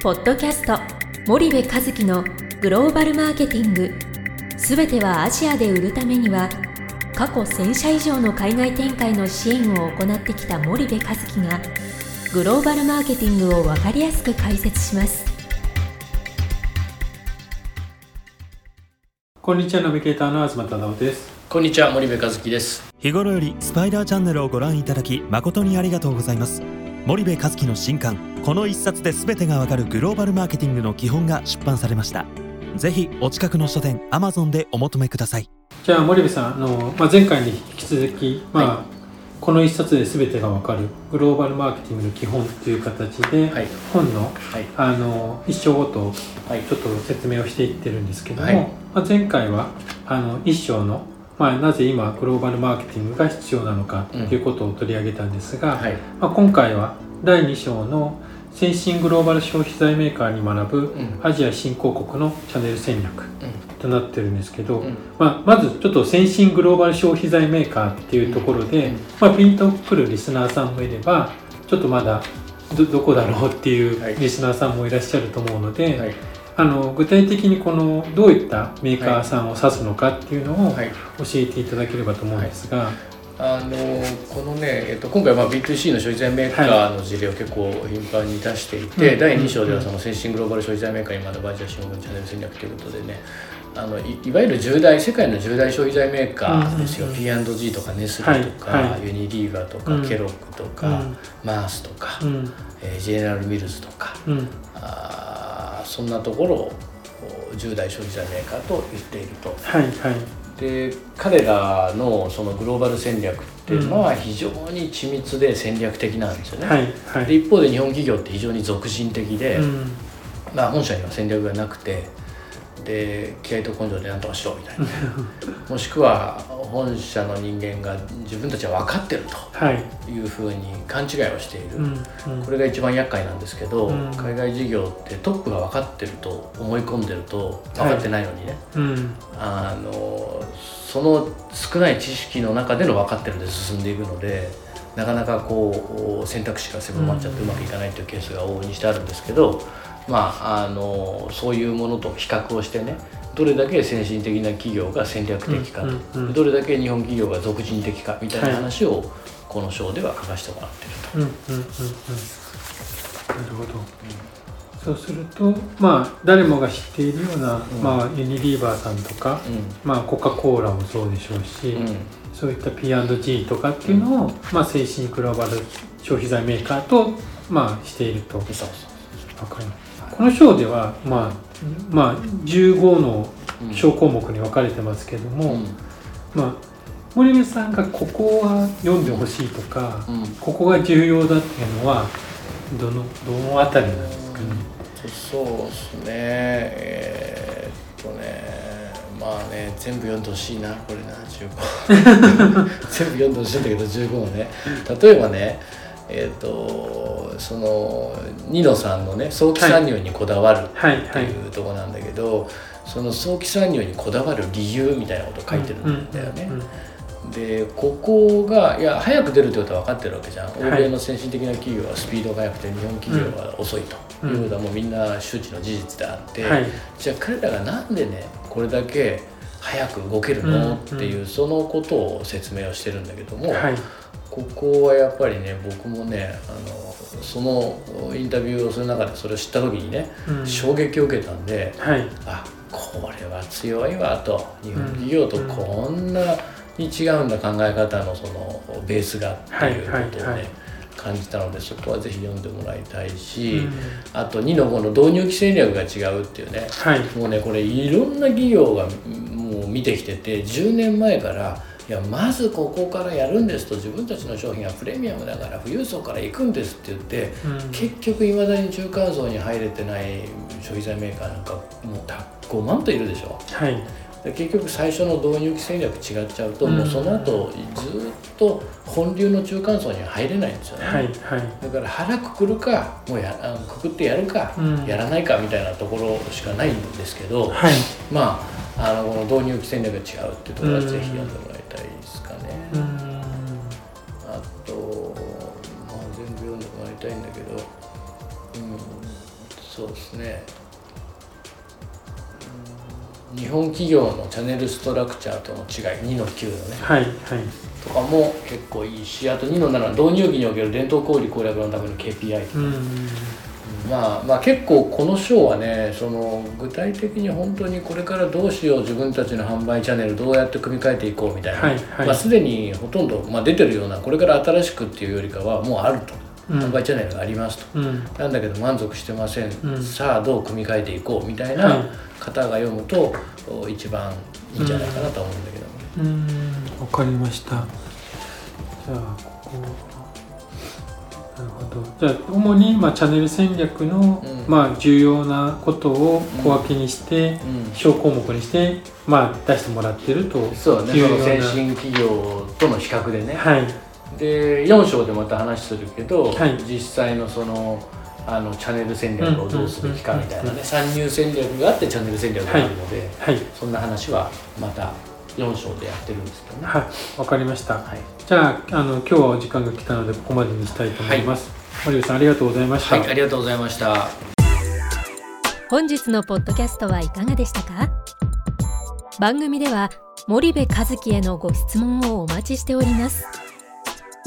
ポッドキャスト森部和樹のグローバルマーケティング。すべてはアジアで売るためには過去1000社以上の海外展開の支援を行ってきた森部和樹がグローバルマーケティングを分かりやすく解説します。こんにちはナビゲーターの東忠夫です。こんにちは森部和樹です。日頃よりスパイダーチャンネルをご覧いただき誠にありがとうございます森部和樹の新刊この一冊で全てがわかるグローバルマーケティングの基本が出版されました。ぜひお近くの書店 Amazon でお求めください。じゃあ森部さんあの、まあ、前回に引き続き、まあ、はい、この一冊で全てがわかるグローバルマーケティングの基本という形で、はい、本の,、あの一章ごとちょっと説明をしていってるんですけども、まあ、前回はあの一章のまあ、なぜ今グローバルマーケティングが必要なのかということを取り上げたんですが、うんはい、まあ、今回は第2章の先進グローバル消費財メーカーに学ぶアジア新興国のチャンネル戦略となってるんですけど、うん、まあ、まずちょっと先進グローバル消費財メーカーっていうところで、まあ、ピンとくるリスナーさんもいればちょっとまだどどこだろうっていうリスナーさんもいらっしゃると思うので、はいあの具体的にこのどういったメーカーさんを指すのかっていうのを教えていただければと思うんですが。あのこのね、えっと、今回まあ B2C の消費財メーカーの事例を結構頻繁に出していて、はい、第2章ではその先進グローバル消費財メーカーに学ぶ ASEAN チャネル戦略ということでねあのいいわゆる十大世界の十大消費財メーカーですよ、うん、P&G とかネスレとか、はい。はい、ユニリーバーとか、うん、ケロッグとか、うん、マースとか、うん、えー、ジェネラルミルズとか、うん、あそんなところを十大消費財メーカーと言っていると。はいはい、で彼らのそのグローバル戦略っていうのは非常に緻密で戦略的なんですよね。はいはい、で一方で日本企業って非常に属人的で、うん、まあ、本社には戦略がなくてで気合と根性で何とかしろみたいな。もしくは本社の人間が自分たちは分かってるとい。うふうに勘違いをしている、これが一番厄介なんですけど、海外事業ってトップが分かってると思い込んでると分かってないのにね、あのその少ない知識の中での分かってるで進んでいくので。なかなかこう選択肢が狭まっちゃってうまくいかないというケースが往々にしてあるんですけど、まあ、あのそういうものと比較をしてねどれだけ先進的な企業が戦略的かと、うんうん、どれだけ日本企業が俗人的かみたいな話を、この章では書かせてもらってると。うんうんうんうん、なるほど、そうするとまあ誰もが知っているような、まあ、ユニリーバーさんとか、まあ、コカ・コーラもそうでしょうし、そういった P&G とかっていうのを、まあ、先進グローバル消費財メーカーと、まあ、していると。そうそう分かりますこの章では、まあ、まあ、15の小項目に分かれてますけども、うん、まあ、森部さんがここは読んでほしいとか、うん、ここが重要だっていうのはどのどのあたりなんですかね、そうですね。えー、っとねまあね全部読んでほしいなこれな15 全部読んでほしいんだけど15はね。例えばねえーと、そのニノさんのね早期参入にこだわるっていうとこなんだけど、その早期参入にこだわる理由みたいなことを書いてるんだよね。でここがいや早く出るってことは分かってるわけじゃん、欧米の先進的な企業はスピードが速くて日本企業は遅いと。いうのはもうみんな周知の事実であって、はい、じゃあ彼らがなんでねこれだけ早く動けるの、っていうそのことを説明をしてるんだけども、はいここはやっぱりね僕もねあのそのインタビューをする中でそれを知った時にね、うん、衝撃を受けたんで、はい、あこれは強いわと日本企業とこんなに違うんだ考え方のそのベースがっていうことをね、感じたのでそこはぜひ読んでもらいたいし、うん、あと2の5の導入規制略が違うっていうね、はい、もうねこれいろんな企業がもう見てきてて10年前からいやまずここからやるんですと自分たちの商品はプレミアムだから富裕層から行くんですって言って、うん、結局いまだに中間層に入れてない消費財メーカーなんかもう5万といるでしょ。はい。結局最初の導入戦略違っちゃうと、もうその後ずっと本流の中間層には入れないんですよね、はいはい、だから腹くくるかもうやあのくくってやるか、うん、やらないかみたいなところしかないんですけど、はい、まああのこの導入戦略が違うっていうところはぜひ読んでもらいたいたいんだけど、うん、そうですね。日本企業のチャンネルストラクチャーとの違い2の9のね、はいはい、とかも結構いいしあと2の7の導入期における伝統小売攻略のための KPI とか、まあ、まあ結構この章はねその具体的に本当にこれからどうしよう自分たちの販売チャンネルどうやって組み替えていこうみたいな、はいはい、まあ、すでにほとんど、まあ、出てるようなこれから新しくっていうよりかはもうあると。販売チャンネルがありますと、うん、なんだけど満足してません、うん、さあどう組み替えていこうみたいな方が読むと一番いいんじゃないかなと思うんだけどもね。うん、分かりました。じゃあここなるほど。じゃあ主に、まあ、チャンネル戦略の、うん、まあ、重要なことを小分けにして、うん、小項目にして、まあ、出してもらってるとそうね。その先進企業との比較でね、はい、で4章でまた話するけど、はい、実際のそのあのチャンネル戦略をどうすべきかみたいなね参入戦略があってチャンネル戦略があるので、はい、そんな話はまた4章でやってるんですけどね。はい。わかりました、はい、じゃああの今日はお時間が来たのでここまでにしたいと思います、はい、森口さんありがとうございました。はいありがとうございました。本日のポッドキャストはいかがでしたか？番組では森部和樹へのご質問をお待ちしております